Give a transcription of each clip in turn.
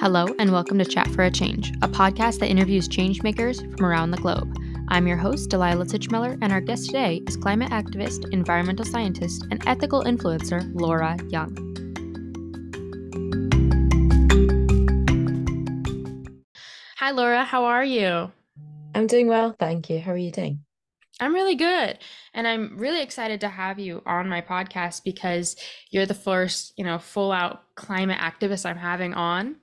Hello, and welcome to Chat for a Change, a podcast that interviews changemakers from around the globe. I'm your host, Delilah Titchmiller, and our guest today is climate activist, environmental scientist, and ethical influencer Laura Young. Hi, Laura. How are you? I'm doing well, thank you. How are you doing? I'm really good. And I'm really excited to have you on my podcast because you're the first, you know, full out climate activist I'm having on.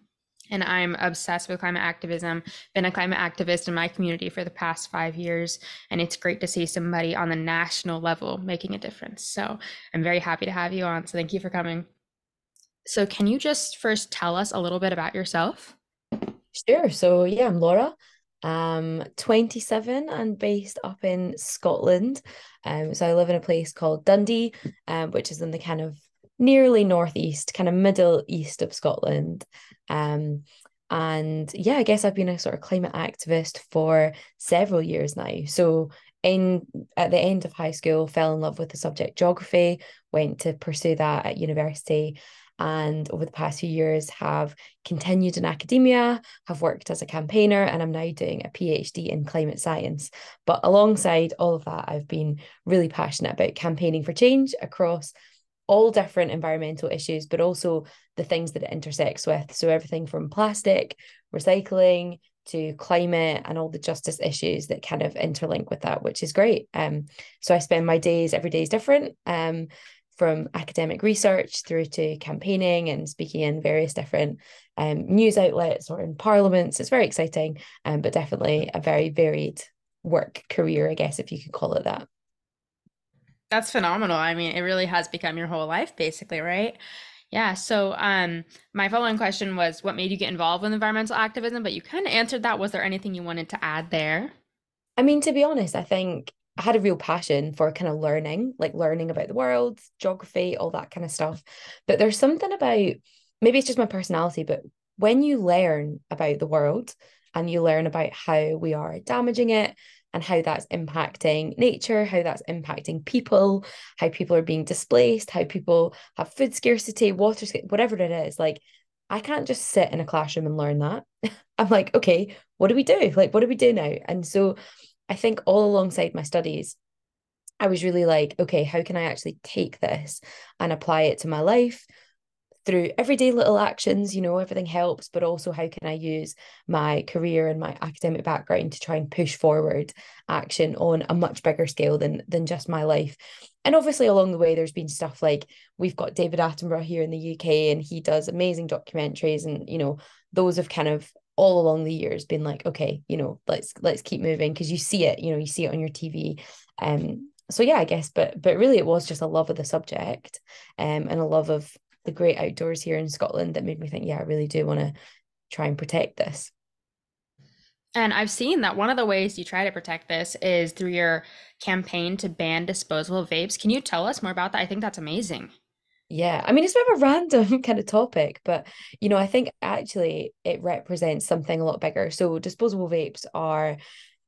And I'm obsessed with climate activism, been a climate activist in my community for the past five years. And it's great to see somebody on the national level making a difference. So I'm very happy to have you on. So thank you for coming. So, can you just first tell us a little bit about yourself? Sure. So, yeah, I'm Laura um 27 and based up in Scotland. Um, so I live in a place called Dundee, um, which is in the kind of nearly northeast, kind of middle east of Scotland. Um, and yeah, I guess I've been a sort of climate activist for several years now. So in at the end of high school, fell in love with the subject geography, went to pursue that at university and over the past few years have continued in academia, have worked as a campaigner, and I'm now doing a PhD in climate science. But alongside all of that, I've been really passionate about campaigning for change across all different environmental issues, but also the things that it intersects with. So everything from plastic, recycling, to climate and all the justice issues that kind of interlink with that, which is great. Um, so I spend my days, every day is different. Um, from academic research through to campaigning and speaking in various different um, news outlets or in parliaments. It's very exciting, um, but definitely a very varied work career, I guess, if you could call it that. That's phenomenal. I mean, it really has become your whole life, basically, right? Yeah. So, um, my following question was, what made you get involved with environmental activism? But you kind of answered that. Was there anything you wanted to add there? I mean, to be honest, I think I had a real passion for kind of learning, like learning about the world, geography, all that kind of stuff. But there's something about maybe it's just my personality, but when you learn about the world and you learn about how we are damaging it and how that's impacting nature, how that's impacting people, how people are being displaced, how people have food scarcity, water whatever it is, like I can't just sit in a classroom and learn that. I'm like, okay, what do we do? Like, what do we do now? And so I think all alongside my studies, I was really like, okay, how can I actually take this and apply it to my life through everyday little actions? You know, everything helps, but also how can I use my career and my academic background to try and push forward action on a much bigger scale than than just my life? And obviously, along the way, there's been stuff like we've got David Attenborough here in the UK, and he does amazing documentaries, and you know, those have kind of all along the years been like okay you know let's let's keep moving because you see it you know you see it on your tv um so yeah i guess but but really it was just a love of the subject um and a love of the great outdoors here in scotland that made me think yeah i really do want to try and protect this and I've seen that one of the ways you try to protect this is through your campaign to ban disposable vapes. Can you tell us more about that? I think that's amazing. Yeah, I mean, it's a bit of a random kind of topic, but you know, I think actually it represents something a lot bigger. So, disposable vapes are,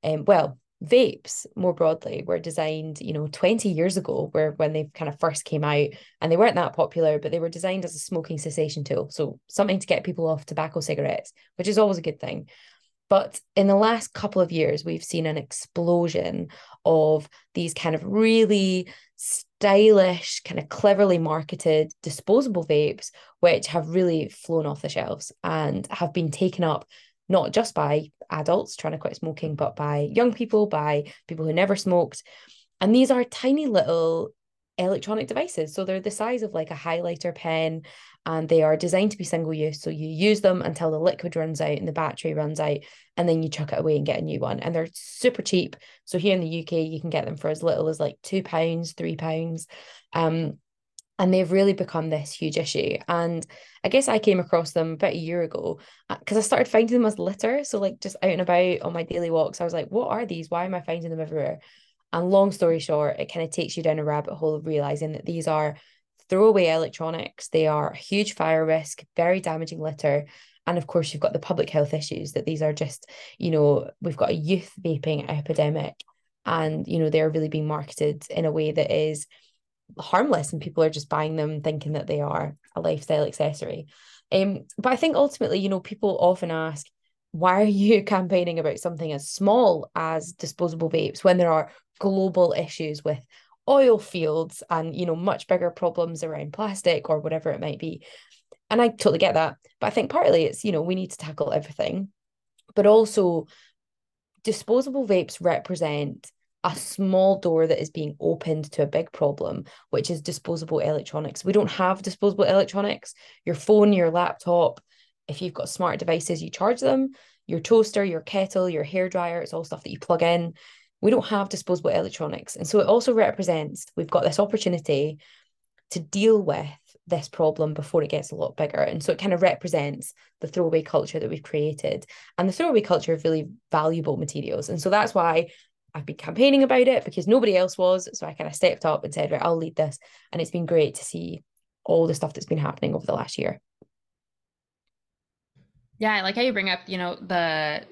um, well, vapes more broadly were designed, you know, 20 years ago, where when they kind of first came out and they weren't that popular, but they were designed as a smoking cessation tool. So, something to get people off tobacco cigarettes, which is always a good thing. But in the last couple of years, we've seen an explosion of these kind of really stylish, kind of cleverly marketed disposable vapes, which have really flown off the shelves and have been taken up not just by adults trying to quit smoking, but by young people, by people who never smoked. And these are tiny little electronic devices. So they're the size of like a highlighter pen and they are designed to be single use. So you use them until the liquid runs out and the battery runs out, and then you chuck it away and get a new one. And they're super cheap. So here in the UK, you can get them for as little as like two pounds, three pounds. Um, and they've really become this huge issue. And I guess I came across them about a year ago because uh, I started finding them as litter. So, like, just out and about on my daily walks, I was like, what are these? Why am I finding them everywhere? And long story short, it kind of takes you down a rabbit hole of realizing that these are throwaway electronics. They are a huge fire risk, very damaging litter. And of course, you've got the public health issues that these are just, you know, we've got a youth vaping epidemic. And, you know, they're really being marketed in a way that is harmless and people are just buying them thinking that they are a lifestyle accessory. Um, but I think ultimately, you know, people often ask, why are you campaigning about something as small as disposable vapes when there are global issues with oil fields and you know much bigger problems around plastic or whatever it might be? And i totally get that. But i think partly it's you know we need to tackle everything. But also disposable vapes represent a small door that is being opened to a big problem, which is disposable electronics. We don't have disposable electronics. Your phone, your laptop, if you've got smart devices, you charge them. Your toaster, your kettle, your hair dryer, it's all stuff that you plug in. We don't have disposable electronics. And so it also represents we've got this opportunity to deal with this problem before it gets a lot bigger. And so it kind of represents the throwaway culture that we've created and the throwaway culture of really valuable materials. And so that's why I've been campaigning about it because nobody else was. So I kind of stepped up and said, right, I'll lead this. And it's been great to see all the stuff that's been happening over the last year. Yeah, I like how you bring up, you know, the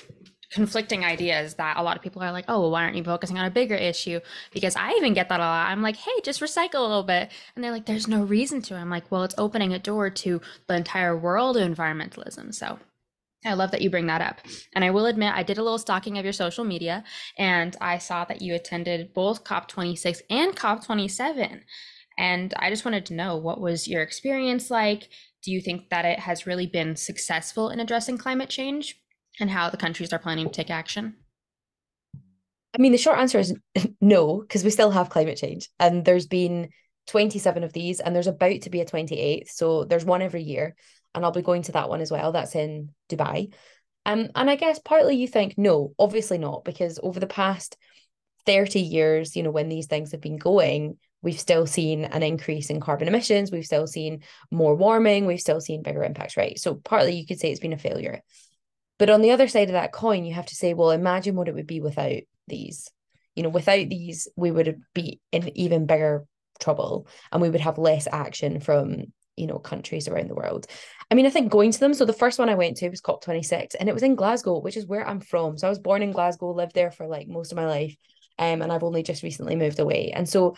conflicting ideas that a lot of people are like, oh, well, why aren't you focusing on a bigger issue? Because I even get that a lot. I'm like, hey, just recycle a little bit. And they're like, there's no reason to. I'm like, well, it's opening a door to the entire world of environmentalism. So I love that you bring that up. And I will admit, I did a little stalking of your social media and I saw that you attended both COP26 and COP27. And I just wanted to know what was your experience like? Do you think that it has really been successful in addressing climate change and how the countries are planning to take action? I mean, the short answer is no, because we still have climate change. And there's been 27 of these, and there's about to be a 28th. So there's one every year. And I'll be going to that one as well. That's in Dubai. Um, and I guess partly you think, no, obviously not, because over the past 30 years, you know, when these things have been going, we've still seen an increase in carbon emissions, we've still seen more warming, we've still seen bigger impacts, right? So partly you could say it's been a failure. But on the other side of that coin, you have to say, well, imagine what it would be without these. You know, without these, we would be in even bigger trouble and we would have less action from, you know, countries around the world. I mean, I think going to them. So the first one I went to was COP26 and it was in Glasgow, which is where I'm from. So I was born in Glasgow, lived there for like most of my life. Um, and I've only just recently moved away. And so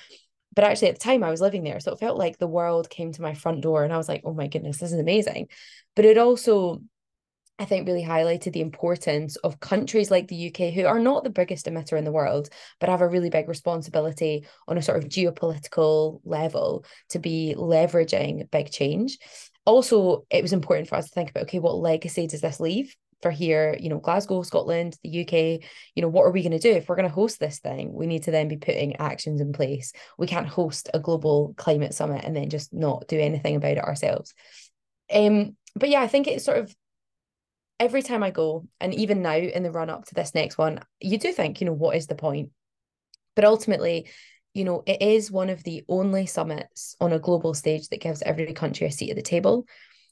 but actually at the time I was living there. So it felt like the world came to my front door and I was like, oh my goodness, this is amazing. But it also, I think, really highlighted the importance of countries like the UK, who are not the biggest emitter in the world, but have a really big responsibility on a sort of geopolitical level to be leveraging big change. Also, it was important for us to think about okay, what legacy does this leave? for here, you know, Glasgow, Scotland, the UK, you know, what are we going to do? If we're going to host this thing, we need to then be putting actions in place. We can't host a global climate summit and then just not do anything about it ourselves. Um, but yeah, I think it's sort of every time I go, and even now in the run up to this next one, you do think, you know, what is the point? But ultimately, you know, it is one of the only summits on a global stage that gives every country a seat at the table.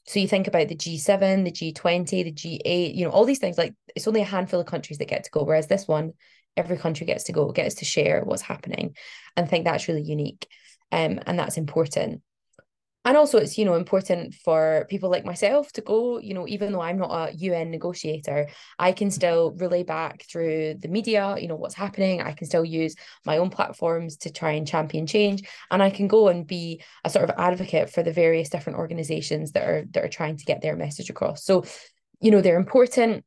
So you think about the G7, the G20, the G8, you know, all these things, like it's only a handful of countries that get to go, whereas this one, every country gets to go, gets to share what's happening. And I think that's really unique. Um, and that's important and also it's you know important for people like myself to go you know even though i'm not a un negotiator i can still relay back through the media you know what's happening. I can still use my own platforms to try and champion change. And i can go and be a sort of advocate for the various different organizations that are that are trying to get their message across. So you know they're important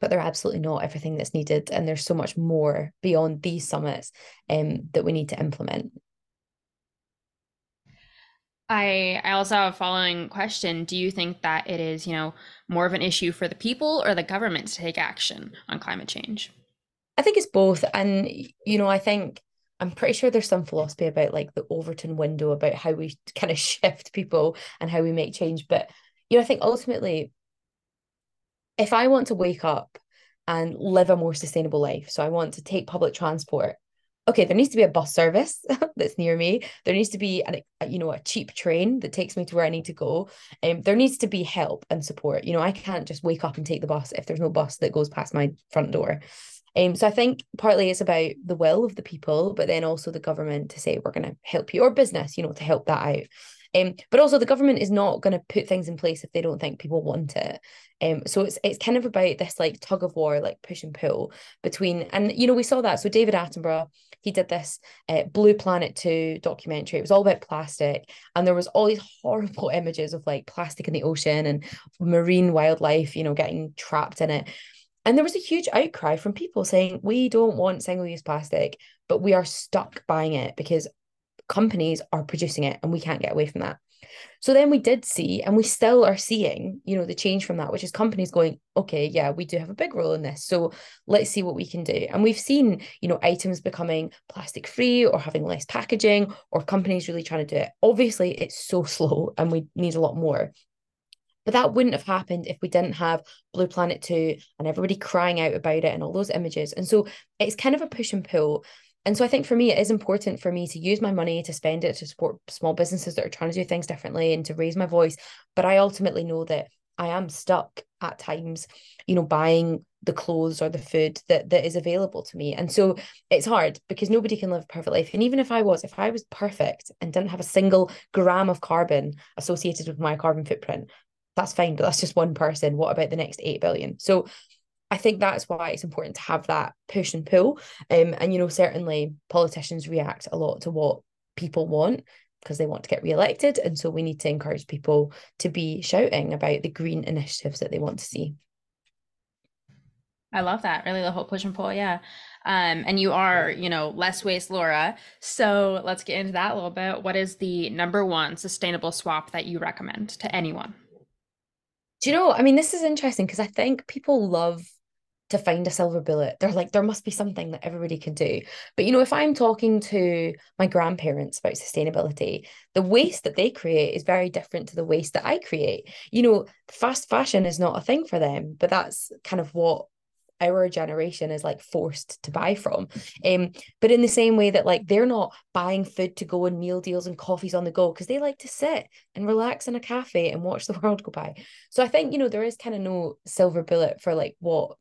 but they're absolutely not everything that's needed. And there's so much more beyond these summits um, that we need to implement I I also have a following question. Do you think that it is, you know, more of an issue for the people or the government to take action on climate change? I think it's both. And you know, I think I'm pretty sure there's some philosophy about like the Overton window about how we kind of shift people and how we make change. But you know, I think ultimately, if I want to wake up and live a more sustainable life, so I want to take public transport okay, there needs to be a bus service that's near me. There needs to be an, a, you know a cheap train that takes me to where I need to go. Um, there needs to be help and support. You know, I can't just wake up and take the bus if there's no bus that goes past my front door. Um, so I think partly it's about the will of the people, but then also the government to say we're going to help you or business, you know, to help that out. Um, but also the government is not going to put things in place if they don't think people want it. Um, so it's it's kind of about this like tug of war, like push and pull between, and you know we saw that. So David Attenborough, he did this uh, Blue Planet Two documentary. It was all about plastic, and there was all these horrible images of like plastic in the ocean and marine wildlife, you know, getting trapped in it. And there was a huge outcry from people saying, we don't want single use plastic, but we are stuck buying it because companies are producing it and we can't get away from that. So then we did see, and we still are seeing, you know, the change from that, which is companies going, okay, yeah, we do have a big role in this. So let's see what we can do. And we've seen, you know, items becoming plastic free or having less packaging or companies really trying to do it. Obviously, it's so slow and we need a lot more. But that wouldn't have happened if we didn't have Blue Planet 2 and everybody crying out about it and all those images. And so it's kind of a push and pull. And so I think for me, it is important for me to use my money to spend it to support small businesses that are trying to do things differently and to raise my voice. But I ultimately know that I am stuck at times, you know, buying the clothes or the food that that is available to me. And so it's hard because nobody can live a perfect life. And even if I was, if I was perfect and didn't have a single gram of carbon associated with my carbon footprint, that's fine, but that's just one person. What about the next 8 billion? So I think that's why it's important to have that push and pull. Um, and you know, certainly politicians react a lot to what people want because they want to get re-elected. And so we need to encourage people to be shouting about the green initiatives that they want to see. I love that. Really the whole push and pull. Yeah. Um, and you are, you know, less waste Laura. So let's get into that a little bit. What is the number one sustainable swap that you recommend to anyone? Do you know? I mean, this is interesting because I think people love to find a silver bullet. They're like, there must be something that everybody can do. But you know, if I'm talking to my grandparents about sustainability, the waste that they create is very different to the waste that I create. You know, fast fashion is not a thing for them, but that's kind of what our generation is like forced to buy from. Um, but in the same way that like they're not buying food to go and meal deals and coffees on the go because they like to sit and relax in a cafe and watch the world go by. So I think, you know, there is kind of no silver bullet for like what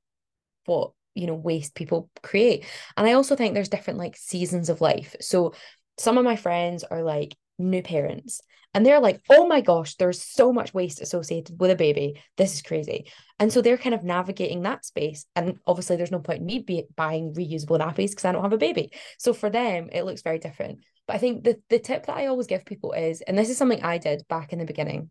what you know waste people create. And i also think there's different like seasons of life. So some of my friends are like new parents and they're like oh my gosh there's so much waste associated with a baby. This is crazy. And so they're kind of navigating that space and obviously there's no point in me be- buying reusable nappies because i don't have a baby. So for them it looks very different. But i think the, the tip that i always give people is and this is something i did back in the beginning.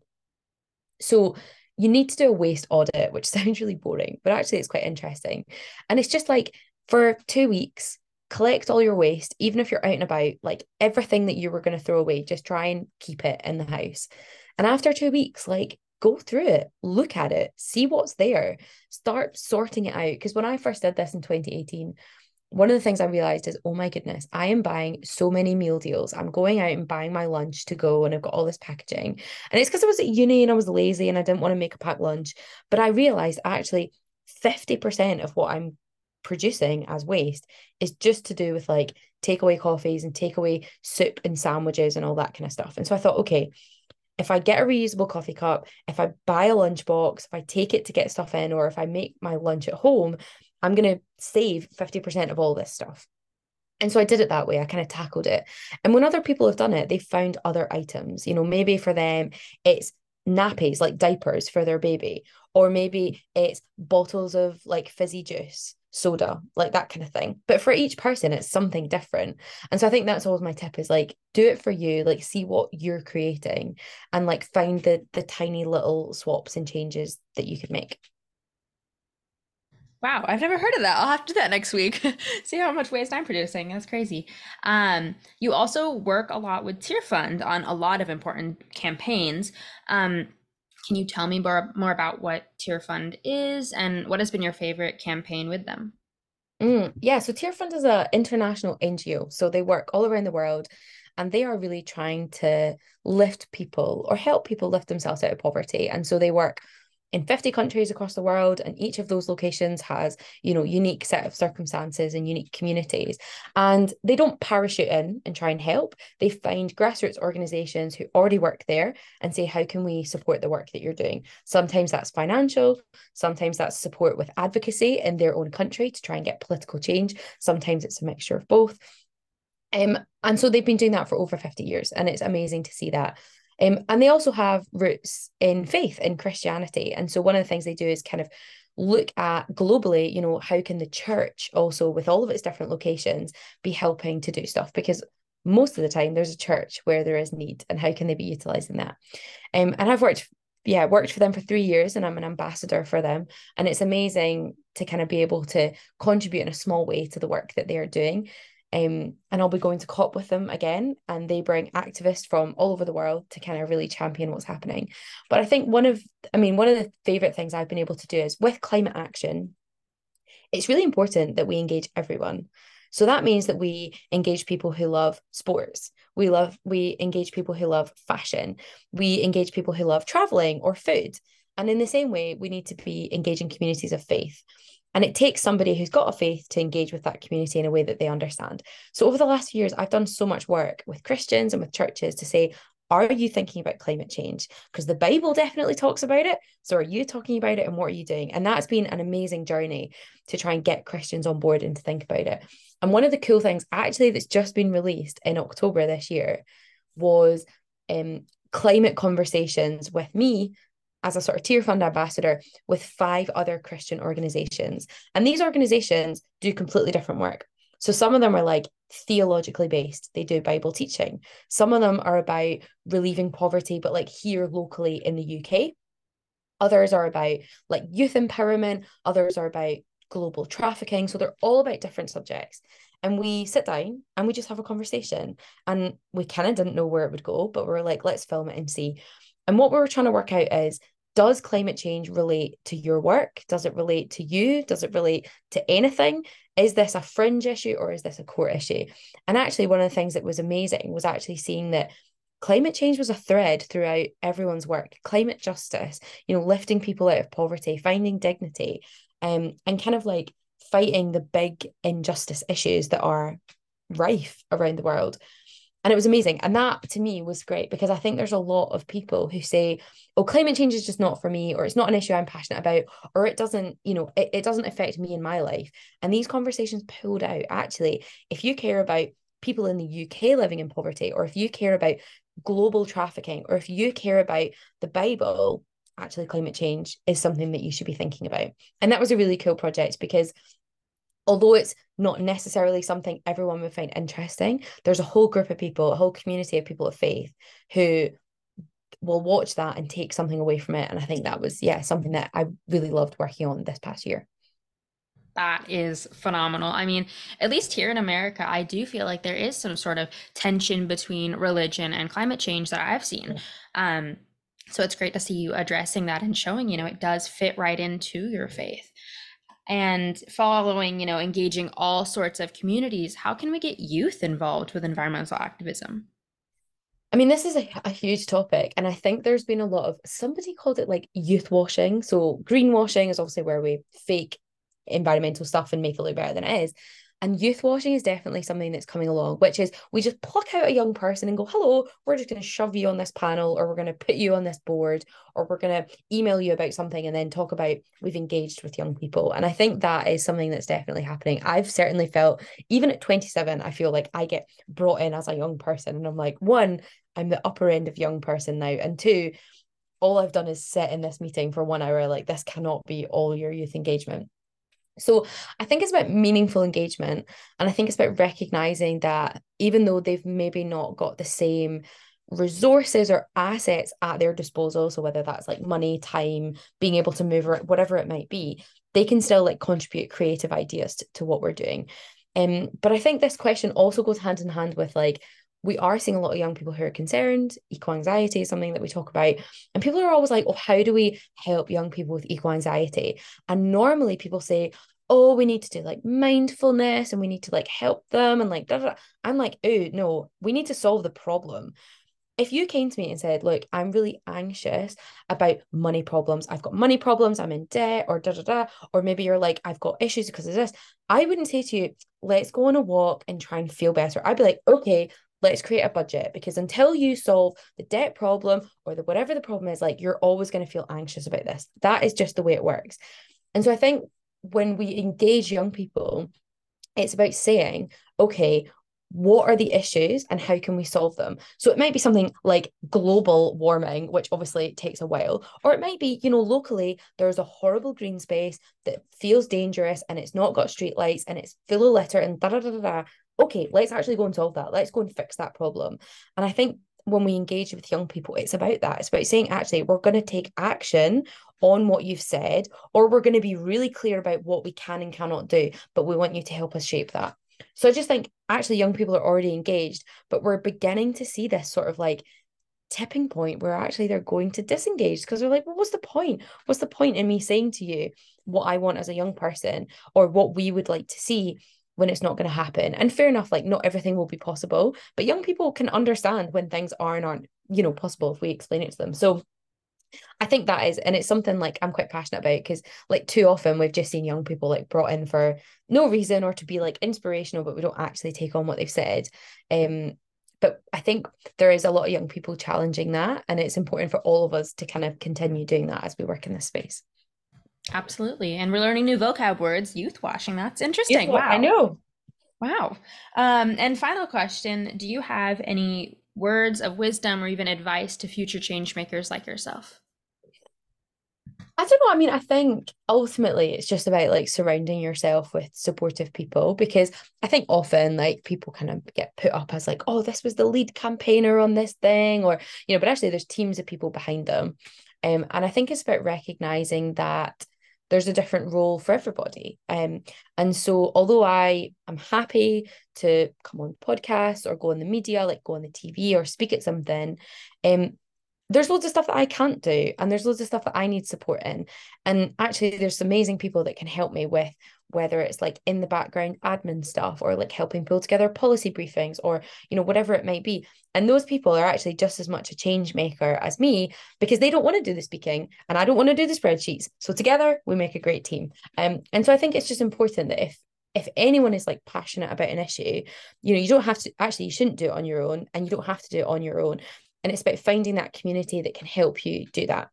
So you need to do a waste audit, which sounds really boring, but actually it's quite interesting. And it's just like for two weeks, collect all your waste, even if you're out and about, like everything that you were going to throw away, just try and keep it in the house. And after two weeks, like go through it, look at it, see what's there, start sorting it out. Because when I first did this in 2018, one of the things I realized is, oh my goodness, I am buying so many meal deals. I'm going out and buying my lunch to go, and I've got all this packaging. And it's because I was at uni and I was lazy and I didn't want to make a packed lunch. But I realized actually 50% of what I'm producing as waste is just to do with like takeaway coffees and takeaway soup and sandwiches and all that kind of stuff. And so I thought, okay, if I get a reusable coffee cup, if I buy a lunchbox, if I take it to get stuff in, or if I make my lunch at home, I'm going to save 50% of all this stuff. And so I did it that way. I kind of tackled it. And when other people have done it, they've found other items. You know, maybe for them, it's nappies, like diapers for their baby, or maybe it's bottles of like fizzy juice, soda, like that kind of thing. But for each person, it's something different. And so I think that's always my tip is like do it for you, like see what you're creating and like find the the tiny little swaps and changes that you could make. Wow, I've never heard of that. I'll have to do that next week. See how much waste I'm producing. That's crazy. Um, you also work a lot with Tearfund on a lot of important campaigns. Um, can you tell me more, more about what Tearfund is and what has been your favorite campaign with them? Mm, yeah, so Tearfund is an international NGO. So they work all around the world and they are really trying to lift people or help people lift themselves out of poverty. And so they work in 50 countries across the world and each of those locations has you know unique set of circumstances and unique communities. And they don't parachute in and try and help. They find grassroots organizations who already work there and say how can we support the work that you're doing? Sometimes that's financial sometimes that's support with advocacy in their own country to try and get political change. Sometimes it's a mixture of both. Um, and so they've been doing that for over 50 years and it's amazing to see that Um, and they also have roots in faith, in Christianity. And so one of the things they do is kind of look at globally, you know, how can the church also, with all of its different locations, be helping to do stuff? Because most of the time there's a church where there is need and how can they be utilizing that um, and i've worked yeah worked for them for three years and i'm an ambassador for them and it's amazing to kind of be able to contribute in a small way to the work that they are doing um, and I'll be going to COP with them again, and they bring activists from all over the world to kind of really champion what's happening. But I think one of, I mean, one of the favorite things I've been able to do is with climate action, it's really important that we engage everyone. So that means that we engage people who love sports. We love we engage people who love fashion. We engage people who love traveling or food. And in the same way, we need to be engaging communities of faith. And it takes somebody who's got a faith to engage with that community in a way that they understand. So over the last few years, I've done so much work with Christians and with churches to say, are you thinking about climate change? Because the Bible definitely talks about it. So are you talking about it and what are you doing? And that's been an amazing journey to try and get Christians on board and to think about it. And one of the cool things actually that's just been released in October this year was um, climate conversations with me as a sort of tier Tearfund ambassador with five other Christian organizations. And these organizations do completely different work. So some of them are like theologically based, they do Bible teaching. Some of them are about relieving poverty, but like here locally in the UK. Others are about like youth empowerment, others are about global trafficking. So they're all about different subjects. And we sit down and we just have a conversation. And we kind of didn't know where it would go, but we are like, let's film it and see. And what we were trying to work out is does climate change relate to your work? Does it relate to you? Does it relate to anything? Is this a fringe issue or is this a core issue? And actually, one of the things that was amazing was actually seeing that climate change was a thread throughout everyone's work climate justice you know lifting people out of poverty finding dignity um, and kind of like fighting the big injustice issues that are rife around the world and it was amazing. And that to me was great because I think there's a lot of people who say, oh, climate change is just not for me, or it's not an issue I'm passionate about, or it doesn't, you know, it, it doesn't affect me in my life. And these conversations pulled out actually, if you care about people in the UK living in poverty, or if you care about global trafficking, or if you care about the Bible, actually climate change is something that you should be thinking about. And that was a really cool project because although it's not necessarily something everyone would find interesting, there's a whole group of people, a whole community of people of faith who will watch that and take something away from it. And I think that was, yeah, something that I really loved working on this past year. That is phenomenal. I mean, at least here in America, I do feel like there is some sort of tension between religion and climate change that I've seen. Um, so it's great to see you addressing that and showing, you know, it does fit right into your faith and following, you know, engaging all sorts of communities, how can we get youth involved with environmental activism? I mean, this is a, a huge topic, and I think there's been a lot of somebody called it like youth washing. So, greenwashing is obviously where we fake environmental stuff and make it look better than it is. And youth washing is definitely something that's coming along, which is we just pluck out a young person and go, hello, we're just going to shove you on this panel, or we're going to put you on this board, or we're going to email you about something and then talk about we've engaged with young people. And I think that is something that's definitely happening. I've certainly felt, even at 27, I feel like I get brought in as a young person. And I'm like, one, I'm the upper end of young person now. And two, all I've done is sit in this meeting for one hour. Like, this cannot be all your youth engagement. So I think it's about meaningful engagement. And I think it's about recognizing that even though they've maybe not got the same resources or assets at their disposal, so whether that's like money, time, being able to move or whatever it might be, they can still like contribute creative ideas to, to what we're doing. Um, but I think this question also goes hand in hand with like we are seeing a lot of young people who are concerned. Eco anxiety is something that we talk about. And people are always like, oh, how do we help young people with eco anxiety? And normally people say, oh, we need to do like mindfulness and we need to like help them and like, da, da. I'm like, oh, no, we need to solve the problem. If you came to me and said, look, I'm really anxious about money problems, I've got money problems, I'm in debt, or da da da, or maybe you're like, I've got issues because of this, I wouldn't say to you, let's go on a walk and try and feel better. I'd be like, okay, let's create a budget because until you solve the debt problem or the whatever the problem is like you're always going to feel anxious about this. That is just the way it works. And so i think when we engage young people it's about saying okay what are the issues and how can we solve them? So it might be something like global warming which obviously takes a while or it might be you know locally there's a horrible green space that feels dangerous and it's not got street lights and it's full of litter and da da da da okay let's actually go and solve that. Let's go and fix that problem. And i think when we engage with young people it's about that. It's about saying actually we're going to take action on what you've said or we're going to be really clear about what we can and cannot do but we want you to help us shape that. So I just think actually young people are already engaged, but we're beginning to see this sort of like tipping point where actually they're going to disengage because they're like, well, what's the point? What's the point in me saying to you what I want as a young person or what we would like to see when it's not going to happen? And fair enough, like not everything will be possible, but young people can understand when things are and aren't, you know, possible if we explain it to them. So I think that is, and it's something like I'm quite passionate about because, like, too often we've just seen young people like brought in for no reason or to be like inspirational, but we don't actually take on what they've said. Um, but I think there is a lot of young people challenging that, and it's important for all of us to kind of continue doing that as we work in this space. Absolutely, and we're learning new vocab words. Youth washing, that's interesting. wow, I know. Wow. Um, and final question: Do you have any words of wisdom or even advice to future change makers like yourself? I don't know. I mean, I think ultimately it's just about like surrounding yourself with supportive people because I think often like people kind of get put up as like, oh, this was the lead campaigner on this thing, or, you know, but actually there's teams of people behind them. Um, and I think it's about recognizing that there's a different role for everybody. Um, and so although I am happy to come on podcasts or go on the media, like go on the TV or speak at something, um, there's loads of stuff that I can't do, and there's loads of stuff that I need support in. And actually, there's amazing people that can help me with whether it's like in the background admin stuff or like helping pull together policy briefings or you know whatever it might be. And those people are actually just as much a change maker as me because they don't want to do the speaking and i don't want to do the spreadsheets. So together we make a great team. Um, and so i think it's just important that if if anyone is like passionate about an issue you know you don't have to actually you shouldn't do it on your own and you don't have to do it on your own. And it's about finding that community that can help you do that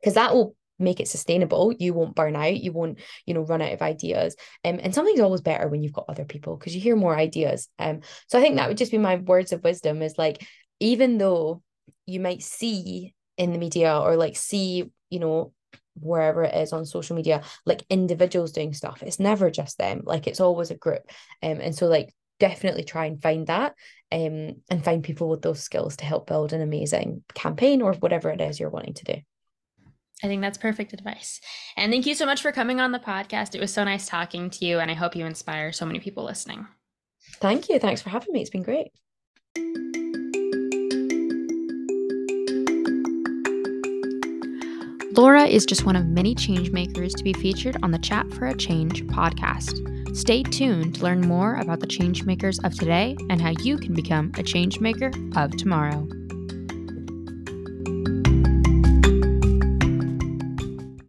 because that will make it sustainable. You won't burn out. You won't you know run out of ideas. Um, and something's always better when you've got other people because you hear more ideas. Um so i think that would just be my words of wisdom is like even though you might see in the media or like see you know wherever it is on social media like individuals doing stuff it's never just them. Like it's always a group. Um and so like definitely try and find that um and find people with those skills to help build an amazing campaign or whatever it is you're wanting to do I think that's perfect advice. And thank you so much for coming on the podcast. It was so nice talking to you, and I hope you inspire so many people listening. Thank you. Thanks for having me. It's been great. Laura is just one of many changemakers to be featured on the Chat for a Change podcast. Stay tuned to learn more about the changemakers of today and how you can become a changemaker of tomorrow.